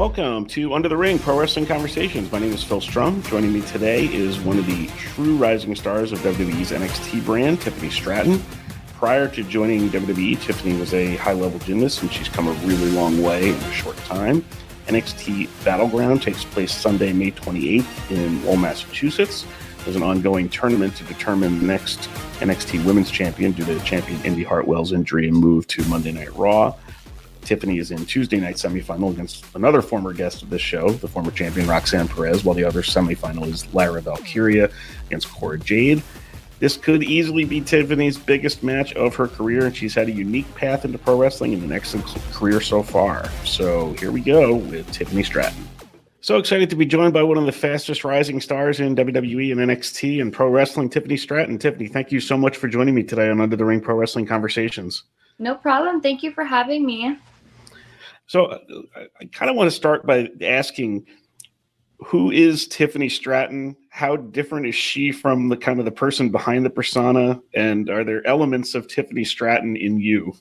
Welcome to Under the Ring Pro Wrestling Conversations. My name is Phil Strum. Joining me today is one of the true rising stars of WWE's NXT brand, Tiffany Stratton. Prior to joining WWE, Tiffany was a high level gymnast, and she's come a really long way in a short time. NXT Battleground takes place Sunday, May 28th in Lowell, Massachusetts. There's an ongoing tournament to determine the next NXT Women's Champion due to champion Indi Hartwell's injury and move to Monday Night Raw. Tiffany is in Tuesday night semifinal against another former guest of this show, the former champion Roxanne Perez, while the other semifinal is Lyra Valkyria against Cora Jade. This could easily be Tiffany's biggest match of her career, and she's had a unique path into pro wrestling and an excellent career so far. So here we go with Tiffany Stratton. So excited to be joined by one of the fastest rising stars in WWE and NXT and pro wrestling, Tiffany Stratton. Tiffany, thank you so much for joining me today on Under the Ring Pro Wrestling Conversations. No problem. Thank you for having me. So uh, I kind of want to start by asking who is Tiffany Stratton? How different is she from the kind of the person behind the persona? And are there elements of Tiffany Stratton in you?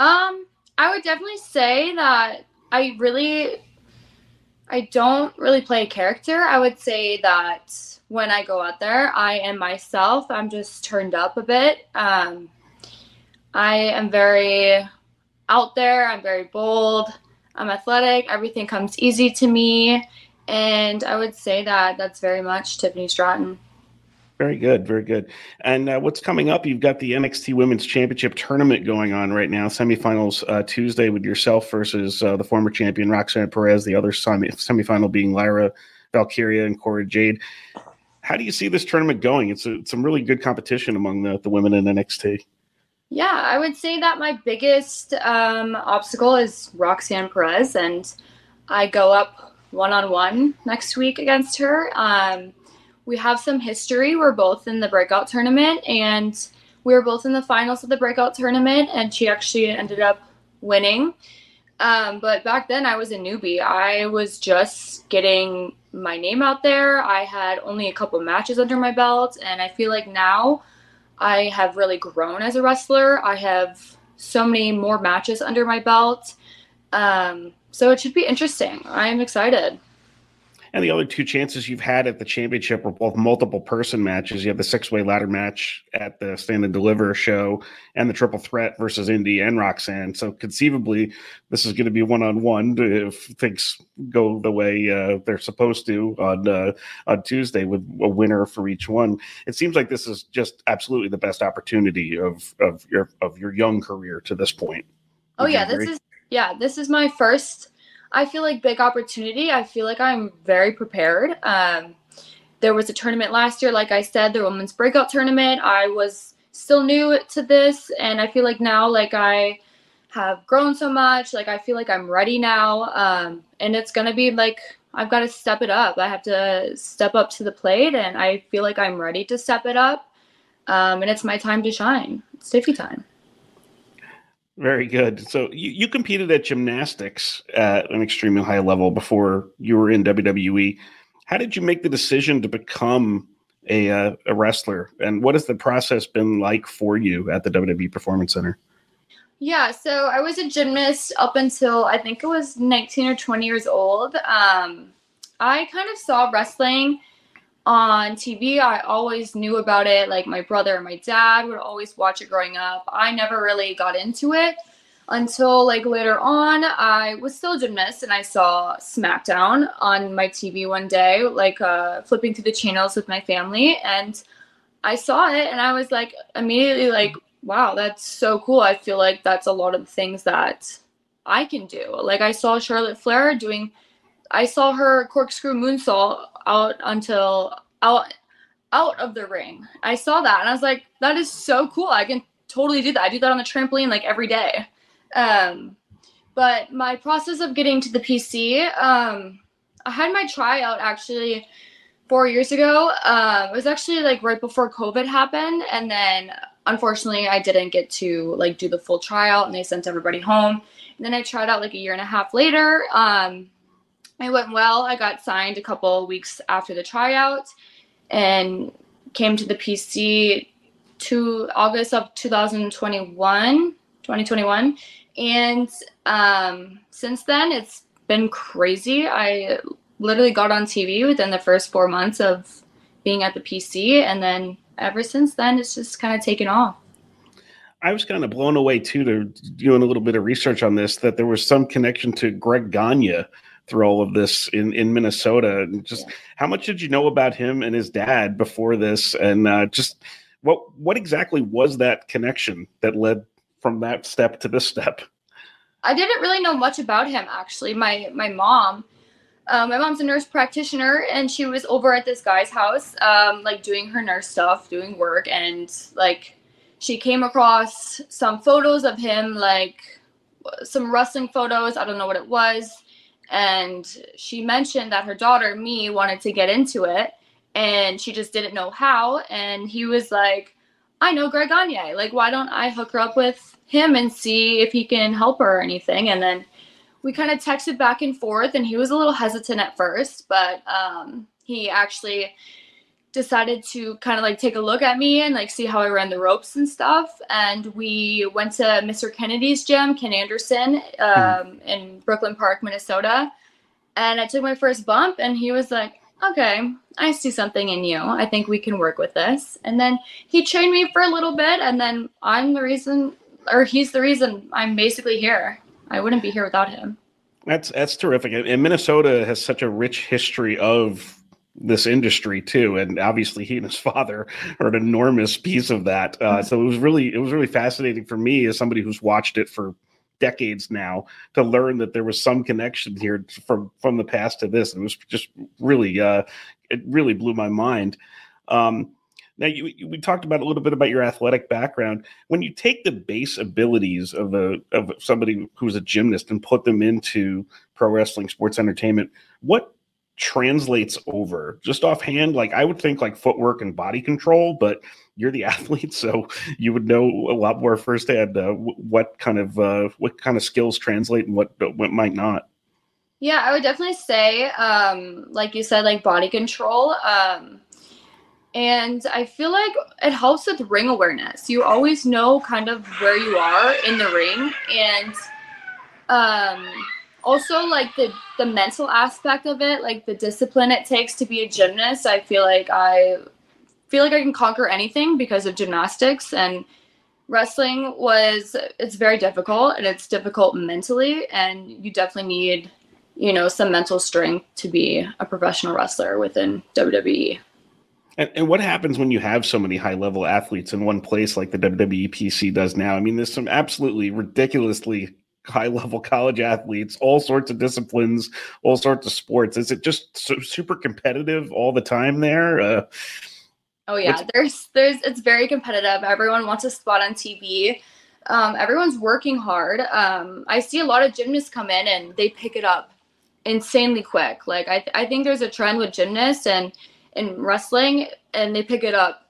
Um, I would definitely say that I really I don't really play a character. I would say that when I go out there, I am myself. I'm just turned up a bit. Um, I am very out there. I'm very bold. I'm athletic. Everything comes easy to me. And I would say that that's very much Tiffany Stratton. Very good, very good. And uh, what's coming up? You've got the NXT Women's Championship tournament going on right now. Semifinals uh, Tuesday with yourself versus uh, the former champion Roxanne Perez. The other semi- semifinal being Lyra Valkyria and Cora Jade. How do you see this tournament going? It's, a, it's some really good competition among the, the women in NXT. Yeah, I would say that my biggest um, obstacle is Roxanne Perez, and I go up one on one next week against her. Um, we have some history. We're both in the breakout tournament, and we were both in the finals of the breakout tournament, and she actually ended up winning. Um, but back then, I was a newbie. I was just getting my name out there. I had only a couple matches under my belt, and I feel like now I have really grown as a wrestler. I have so many more matches under my belt. Um, so it should be interesting. I'm excited. And the other two chances you've had at the championship were both multiple person matches. You have the six way ladder match at the Stand and Deliver show and the triple threat versus Indi and Roxanne. So conceivably, this is going to be one on one if things go the way uh, they're supposed to on uh, on Tuesday with a winner for each one. It seems like this is just absolutely the best opportunity of of your of your young career to this point. oh yeah, this is yeah, this is my first I feel like big opportunity. I feel like I'm very prepared. Um, there was a tournament last year, like I said, the women's breakout tournament. I was still new to this, and I feel like now, like I have grown so much, like I feel like I'm ready now, um, and it's gonna be like I've got to step it up. I have to step up to the plate, and I feel like I'm ready to step it up, um, and it's my time to shine. It's Tiffy time. Very good. So you, you competed at gymnastics at an extremely high level before you were in WWE. How did you make the decision to become a, uh, a wrestler? And what has the process been like for you at the WWE Performance Center? Yeah, so I was a gymnast up until I think it was 19 or 20 years old. Um, I kind of saw wrestling on TV. I always knew about it. Like my brother and my dad would always watch it growing up. I never really got into it until like later on. I was still a gymnast and I saw SmackDown on my TV one day, like uh, flipping through the channels with my family. And I saw it and I was like, immediately, like, wow, that's so cool. I feel like that's a lot of things that I can do. Like I saw Charlotte Flair doing. I saw her corkscrew moonsault out until out out of the ring. I saw that and I was like, that is so cool. I can totally do that. I do that on the trampoline like every day. Um, but my process of getting to the PC, um, I had my tryout actually four years ago. Um, it was actually like right before COVID happened, and then unfortunately I didn't get to like do the full tryout, and they sent everybody home. And then I tried out like a year and a half later. Um, it went well. I got signed a couple weeks after the tryout and came to the PC to August of 2021, 2021. And um, since then, it's been crazy. I literally got on TV within the first four months of being at the PC, and then ever since then, it's just kind of taken off. I was kind of blown away too to doing a little bit of research on this that there was some connection to Greg Gagne through all of this in in Minnesota. And just yeah. how much did you know about him and his dad before this? And uh, just what what exactly was that connection that led from that step to this step? I didn't really know much about him actually. My my mom, um, my mom's a nurse practitioner, and she was over at this guy's house, um, like doing her nurse stuff, doing work, and like she came across some photos of him, like some wrestling photos. I don't know what it was, and she mentioned that her daughter me wanted to get into it, and she just didn't know how. And he was like, "I know Greg Gagne. Like, why don't I hook her up with?" him and see if he can help her or anything. And then we kind of texted back and forth, and he was a little hesitant at first, but um, he actually decided to kind of like take a look at me and like see how I ran the ropes and stuff. And we went to Mr. Kennedy's gym, Ken Anderson, um, mm-hmm. in Brooklyn Park, Minnesota. And I took my first bump, and he was like, okay, I see something in you. I think we can work with this. And then he trained me for a little bit, and then I'm the reason or he's the reason I'm basically here. I wouldn't be here without him. That's that's terrific. And Minnesota has such a rich history of this industry too, and obviously he and his father are an enormous piece of that. Uh, mm-hmm. so it was really it was really fascinating for me as somebody who's watched it for decades now to learn that there was some connection here from from the past to this. It was just really uh, it really blew my mind. Um, now, you, you, we talked about a little bit about your athletic background. When you take the base abilities of a of somebody who's a gymnast and put them into pro wrestling, sports entertainment, what translates over? Just offhand, like I would think like footwork and body control, but you're the athlete, so you would know a lot more firsthand uh, what kind of uh, what kind of skills translate and what what might not. Yeah, I would definitely say, um, like you said, like body control. Um, and I feel like it helps with ring awareness. You always know kind of where you are in the ring, and um, also like the the mental aspect of it, like the discipline it takes to be a gymnast. I feel like I feel like I can conquer anything because of gymnastics and wrestling was it's very difficult and it's difficult mentally and you definitely need you know some mental strength to be a professional wrestler within WWE. And, and, what happens when you have so many high level athletes in one place like the WWE PC does now? I mean, there's some absolutely ridiculously high level college athletes, all sorts of disciplines, all sorts of sports. Is it just so super competitive all the time there? Uh, oh yeah, there's there's it's very competitive. Everyone wants a spot on TV. Um, everyone's working hard. Um, I see a lot of gymnasts come in and they pick it up insanely quick. Like I, th- I think there's a trend with gymnasts and in wrestling and they pick it up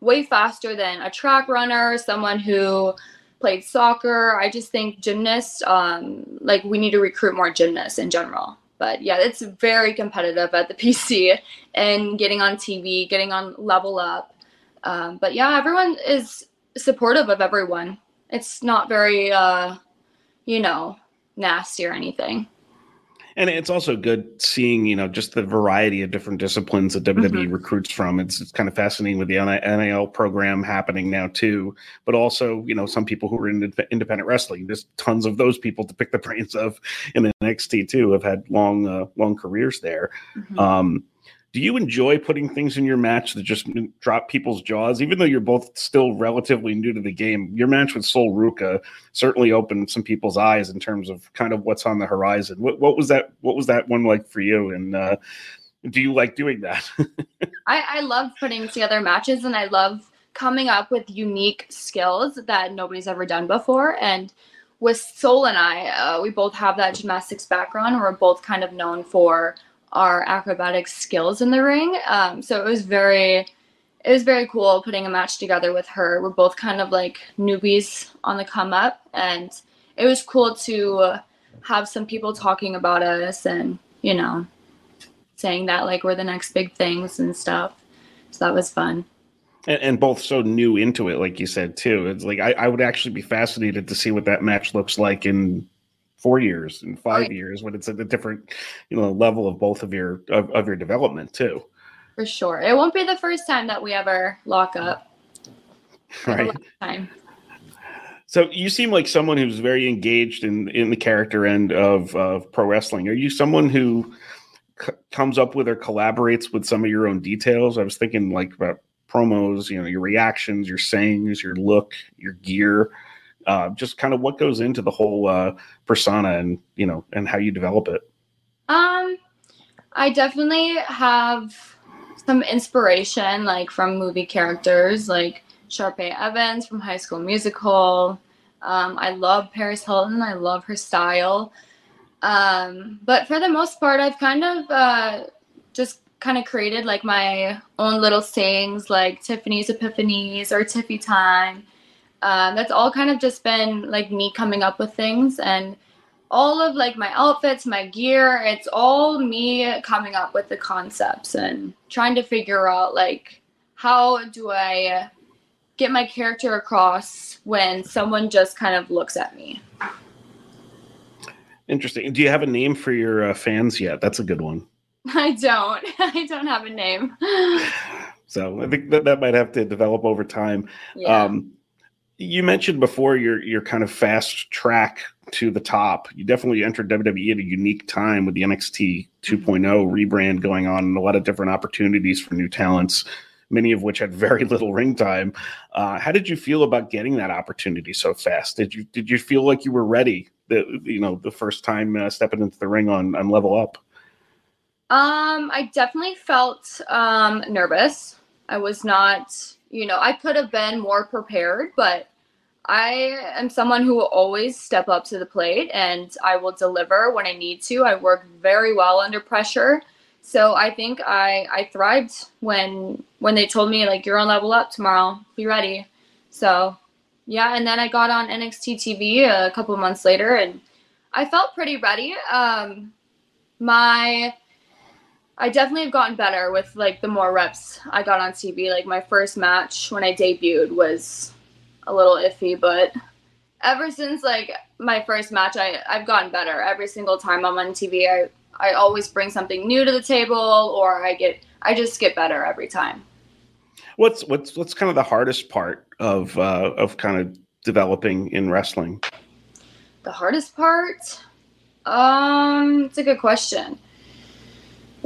way faster than a track runner, someone who played soccer. I just think gymnasts, um, like we need to recruit more gymnasts in general. But yeah, it's very competitive at the PC and getting on TV, getting on Level Up. Um, but yeah, everyone is supportive of everyone. It's not very, uh, you know, nasty or anything and it's also good seeing you know just the variety of different disciplines that WWE mm-hmm. recruits from. It's, it's kind of fascinating with the NIL program happening now too, but also you know some people who are in independent wrestling. There's tons of those people to pick the brains of in NXT too. Have had long uh, long careers there. Mm-hmm. Um, do you enjoy putting things in your match that just drop people's jaws? Even though you're both still relatively new to the game your match with Sol Ruca certainly opened some people's eyes in terms of kind of what's on the horizon. What, what was that what was that one like for you? And uh, do you like doing that? I, I love putting together matches and i love coming up with unique skills that nobody's ever done before. And with Sol and I, uh, we both have that gymnastics background. We're both kind of known for our acrobatic skills in the ring. Um, so it was very, it was very cool putting a match together with her. We're both kind of like newbies on the come up, and it was cool to have some people talking about us and you know, saying that like we're the next big things and stuff. So that was fun. And, and, both so new into it, like you said too. It's like I, I would actually be fascinated to see what that match looks like in four years and five right. years when it's at a different you know level of both of your of, of your development too. For sure. It won't be the first time that we ever lock up. Right. time so you seem like someone who's very engaged in in the character end of of pro wrestling. Are you someone who c- comes up with or collaborates with some of your own details? I was thinking like about promos you know your reactions your sayings your look your gear uh, just kind of what goes into the whole uh, persona and you know and how you develop it um i definitely have some inspiration like from movie characters like Sharpay Evans from High School Musical. Um, I love Paris Hilton. I love her style. Um, but for the most part, I've kind of uh, just kind of created like my own little sayings like Tiffany's Epiphanies or Tiffy Time um, that's all kind of just been like me coming up with things and all of like my outfits my gear it's all me coming up with the concepts and trying to figure out like how do i get my character across when someone just kind of looks at me. Interesting. Do you have a name for your uh, fans yet? That's a good one. I don't. I don't have a name. So i think that, that might have to develop over time. Yeah. um, you mentioned before your your kind of fast track to the top. You definitely entered WWE at a unique time with the NXT 2.0 mm-hmm. rebrand going on and a lot of different opportunities for new talents, many of which had very little ring time. Uh, how did you feel about getting that opportunity so fast? Did you did you feel like you were ready? The you know the first time uh, stepping into the ring on on Level Up. Um, I definitely felt um, nervous. I was not you know, I could have been more prepared, but I am someone who will always step up to the plate and I will deliver when I need to. I work very well under pressure. So I think I I thrived when when they told me like you're on level up tomorrow. Be ready. So yeah, and then I got on NXT TV a couple months later and I felt pretty ready. Um my I definitely have gotten better with like the more reps I got on TV. Like my first match when I debuted was a little iffy, but ever since like my first match, I I've gotten better. Every single time I'm on TV, I I always bring something new to the table, or I get I just get better every time. What's what's what's kind of the hardest part of uh, of kind of developing in wrestling? The hardest part? Um, it's a good question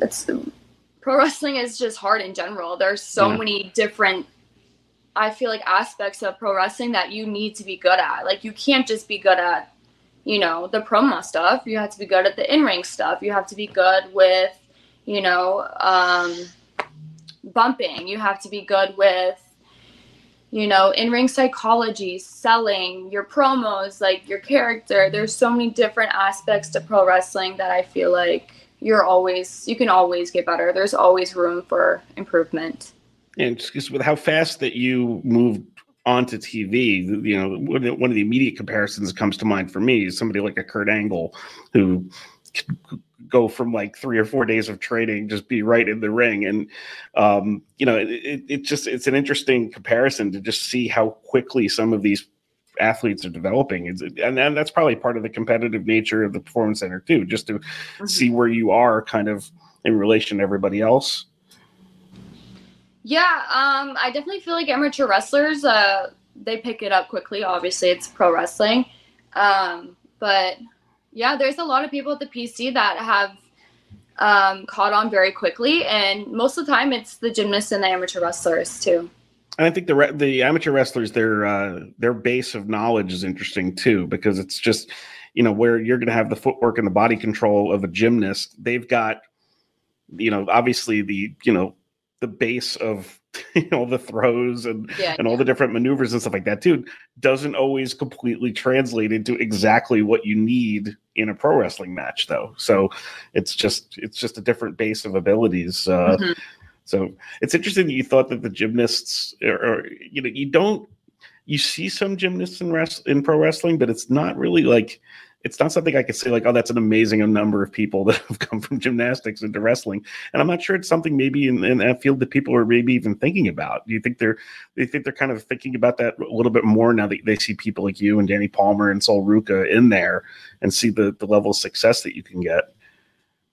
it's pro wrestling is just hard in general. There's so yeah. many different I feel like aspects of pro wrestling that you need to be good at. Like you can't just be good at, you know, the promo stuff. You have to be good at the in-ring stuff. You have to be good with, you know, um bumping. You have to be good with you know, in-ring psychology, selling, your promos, like your character. There's so many different aspects to pro wrestling that I feel like you're always you can always get better. There's always room for improvement. And just with how fast that you moved onto TV, you know, one of the immediate comparisons that comes to mind for me is somebody like a Kurt Angle who could go from like three or four days of training, just be right in the ring. And, um, you know, it, it just, it's an interesting comparison to just see how quickly some of these athletes are developing. And, and that's probably part of the competitive nature of the performance center too just to mm-hmm. see where you are kind of in relation to everybody else. Yeah um i definitely feel like amateur wrestlers uh they pick it up quickly. Obviously it's pro wrestling. Um but yeah there's a lot of people at the pc that have um, caught on very quickly. And most of the time it's the gymnasts and the amateur wrestlers too and I think the the amateur wrestlers their uh, their base of knowledge is interesting too because it's just you know where you're going to have the footwork and the body control of a gymnast. They've got you know obviously the you know the base of you know the throws and yeah, and all yeah. the different maneuvers and stuff like that too doesn't always completely translate into exactly what you need in a pro wrestling match though so it's just it's just a different base of abilities uh, mm-hmm so it's interesting that you thought that the gymnasts, or, you know, you don't you see some gymnasts in rest in pro wrestling, but it's not really like it's not something I could say like, oh, that's an amazing number of people that have come from gymnastics into wrestling. And I'm not sure it's something maybe in, in that field that people are maybe even thinking about. Do you think they're they think they're kind of thinking about that a little bit more now that they see people like you and Dani Palmer and Sol Ruca in there and see the the level of success that you can get?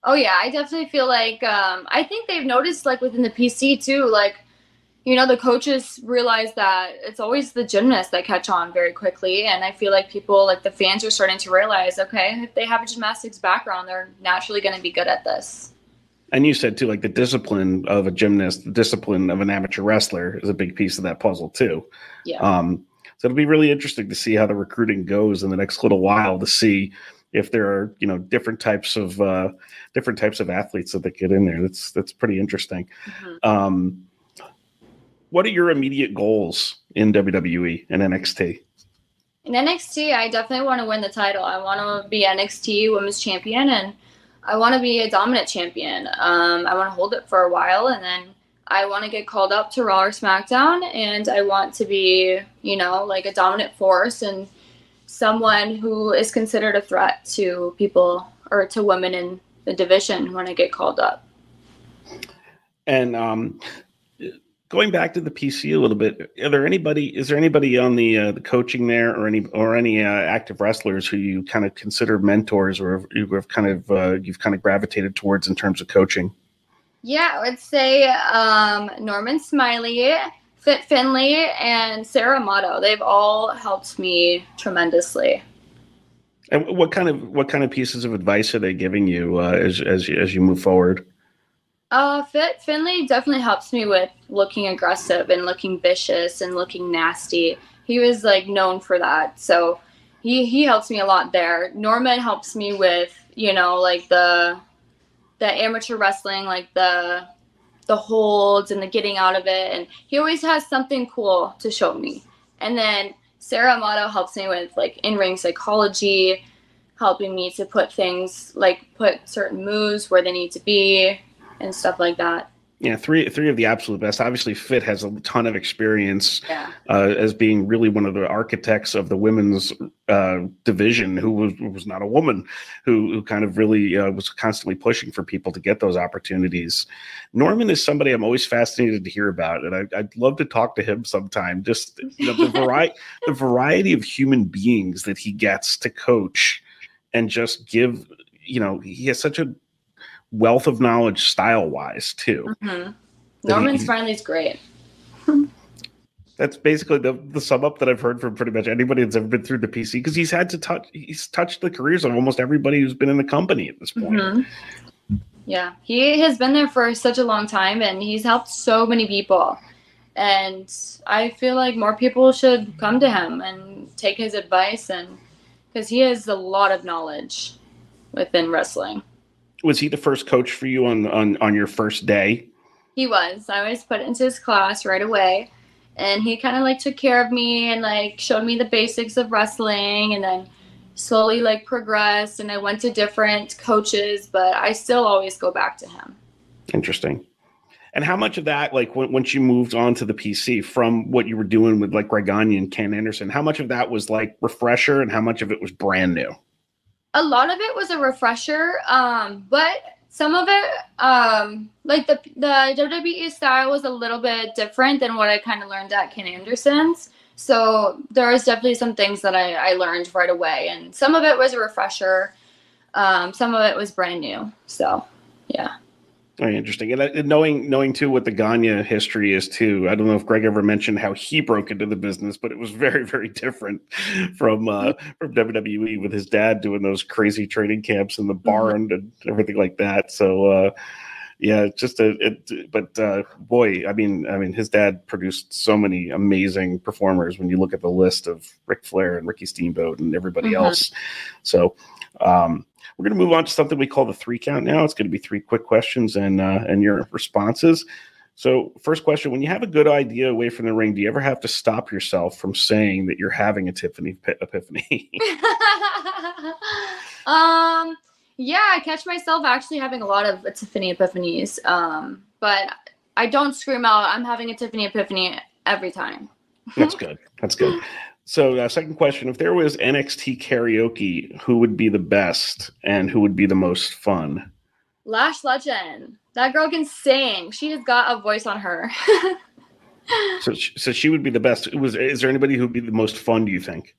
Oh yeah, I definitely feel like um, I think they've noticed like within the PC too, like you know the coaches realize that it's always the gymnasts that catch on very quickly and i feel like people like the fans are starting to realize okay if they have a gymnastics background they're naturally going to be good at this. And you said too like the discipline of a gymnast the discipline of an amateur wrestler is a big piece of that puzzle too. Yeah. Um, so it'll be really interesting to see how the recruiting goes in the next little while to see if there are you know different types of uh, different types of athletes that they get in there that's that's pretty interesting mm-hmm. um, what are your immediate goals in WWE and NXT? In NXT, I definitely want to win the title. I want to be NXT Women's Champion, and I want to be a dominant champion. Um, I want to hold it for a while, and then I want to get called up to Raw or SmackDown, and I want to be, you know, like a dominant force and someone who is considered a threat to people or to women in the division when I get called up. And um, going back to the PC a little bit, are there anybody? Is there anybody on the uh, the coaching there, or any or any uh, active wrestlers who you kind of consider mentors, or you have kind of uh, you've kind of gravitated towards in terms of coaching? Yeah, I would say um, Norman Smiley, Fit Finlay, and Sara Amato. They've all helped me tremendously. And what kind of what kind of pieces of advice are they giving you uh, as as you, as you move forward? Uh, Fit Finlay definitely helps me with looking aggressive and looking vicious and looking nasty. He was like known for that, so he he helps me a lot there. Norman helps me with you know like the the amateur wrestling, like the the holds and the getting out of it, and he always has something cool to show me. And then Sara Amato helps me with like in ring psychology, helping me to put things like put certain moves where they need to be and stuff like that. Yeah, three three of the absolute best. Obviously, Fit has a ton of experience yeah. uh, as being really one of the architects of the women's uh, division, who was was not a woman, who who kind of really uh, was constantly pushing for people to get those opportunities. Norman is somebody I'm always fascinated to hear about, and I, would love to talk to him sometime. Just you know, the variety the variety of human beings that he gets to coach and just give. You know, he has such a wealth of knowledge style wise too. Mm-hmm. Norman Smiley's great. that's basically the, the sum up that I've heard from pretty much anybody that's ever been through the PC because he's had to touch he's touched the careers of almost everybody who's been in the company at this point. Mm-hmm. Yeah, he has been there for such a long time and he's helped so many people. And I feel like more people should come to him and take his advice and because he has a lot of knowledge within wrestling was he the first coach for you on on on your first day? He was. I was put into his class right away, and he kind of like took care of me and like showed me the basics of wrestling, and then slowly like progressed. And I went to different coaches, but I still always go back to him. Interesting. And how much of that, like when, once you moved on to the PC from what you were doing with like Greg Gagne and Ken Anderson, how much of that was like refresher and how much of it was brand new? A lot of it was a refresher, um, but some of it, um, like the the WWE style, was a little bit different than what I kind of learned at Ken Anderson's. So there was definitely some things that I, I learned right away, and some of it was a refresher. Um, some of it was brand new. So, yeah. Very interesting, and, uh, knowing knowing too what the Gagne history is too. I don't know if Greg ever mentioned how he broke into the business, but it was very very different from uh, from WWE with his dad doing those crazy training camps in the mm-hmm. barn and everything like that. So uh, yeah, just a it, but uh, boy, I mean, I mean, his dad produced so many amazing performers. When you look at the list of Ric Flair and Ricky Steamboat and everybody mm-hmm. else, so. Um, we're going to move on to something we call the three count now. It's going to be three quick questions and uh, and your responses. So, first question: When you have a good idea away from the ring, do you ever have to stop yourself from saying that you're having a Tiffany epiphany? um, yeah, I catch myself actually having a lot of Tiffany epiphanies. Um, but I don't scream out, "I'm having a Tiffany epiphany" every time. That's good. That's good. So, uh, second question: If there was NXT karaoke, who would be the best and who would be the most fun? Lash Legend. That girl can sing. She has got a voice on her. so, so she would be the best. Was is there anybody who would be the most fun? Do you think?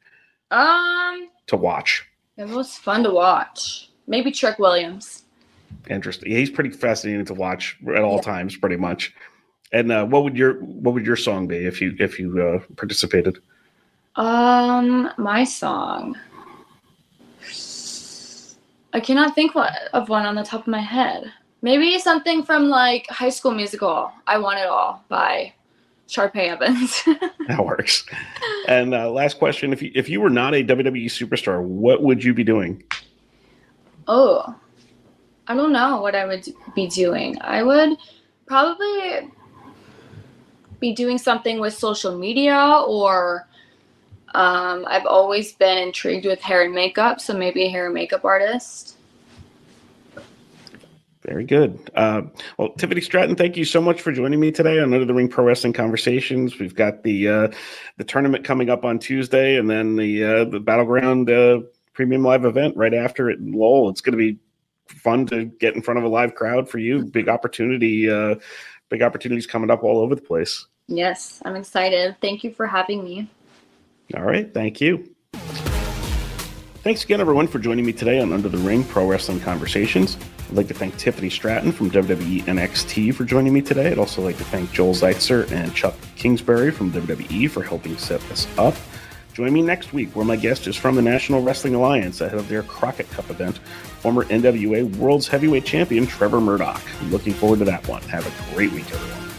Um, to watch. The most fun to watch. Maybe Trick Williams. Interesting. He's pretty fascinating to watch at all yeah. times, pretty much. And uh, what would your what would your song be if you if you uh, participated? Um, my song. I cannot think of one on the top of my head. Maybe something from like High School Musical. I Want It All by Sharpay Evans. that works. And uh, last question: If you if you were not a WWE superstar, what would you be doing? Oh, I don't know what I would be doing. I would probably be doing something with social media or um, I've always been intrigued with hair and makeup, so maybe a hair and makeup artist. Very good. Uh, well, Tiffany Stratton, thank you so much for joining me today on Under the Ring Pro Wrestling Conversations. We've got the uh, the tournament coming up on Tuesday, and then the uh, the Battleground uh, Premium Live event right after it in Lowell. It's going to be fun to get in front of a live crowd for you. Big opportunity. Uh, big opportunities coming up all over the place. Yes, I'm excited. Thank you for having me. All right. Thank you. Thanks again, everyone, for joining me today on Under the Ring Pro Wrestling Conversations. I'd like to thank Tiffany Stratton from WWE NXT for joining me today. I'd also like to thank Joel Zeitzer and Chuck Kingsbury from WWE for helping set this up. Join me next week, where my guest is from the National Wrestling Alliance ahead of their Crockett Cup event, former NWA World's Heavyweight Champion Trevor Murdoch. I'm looking forward to that one. Have a great week, everyone.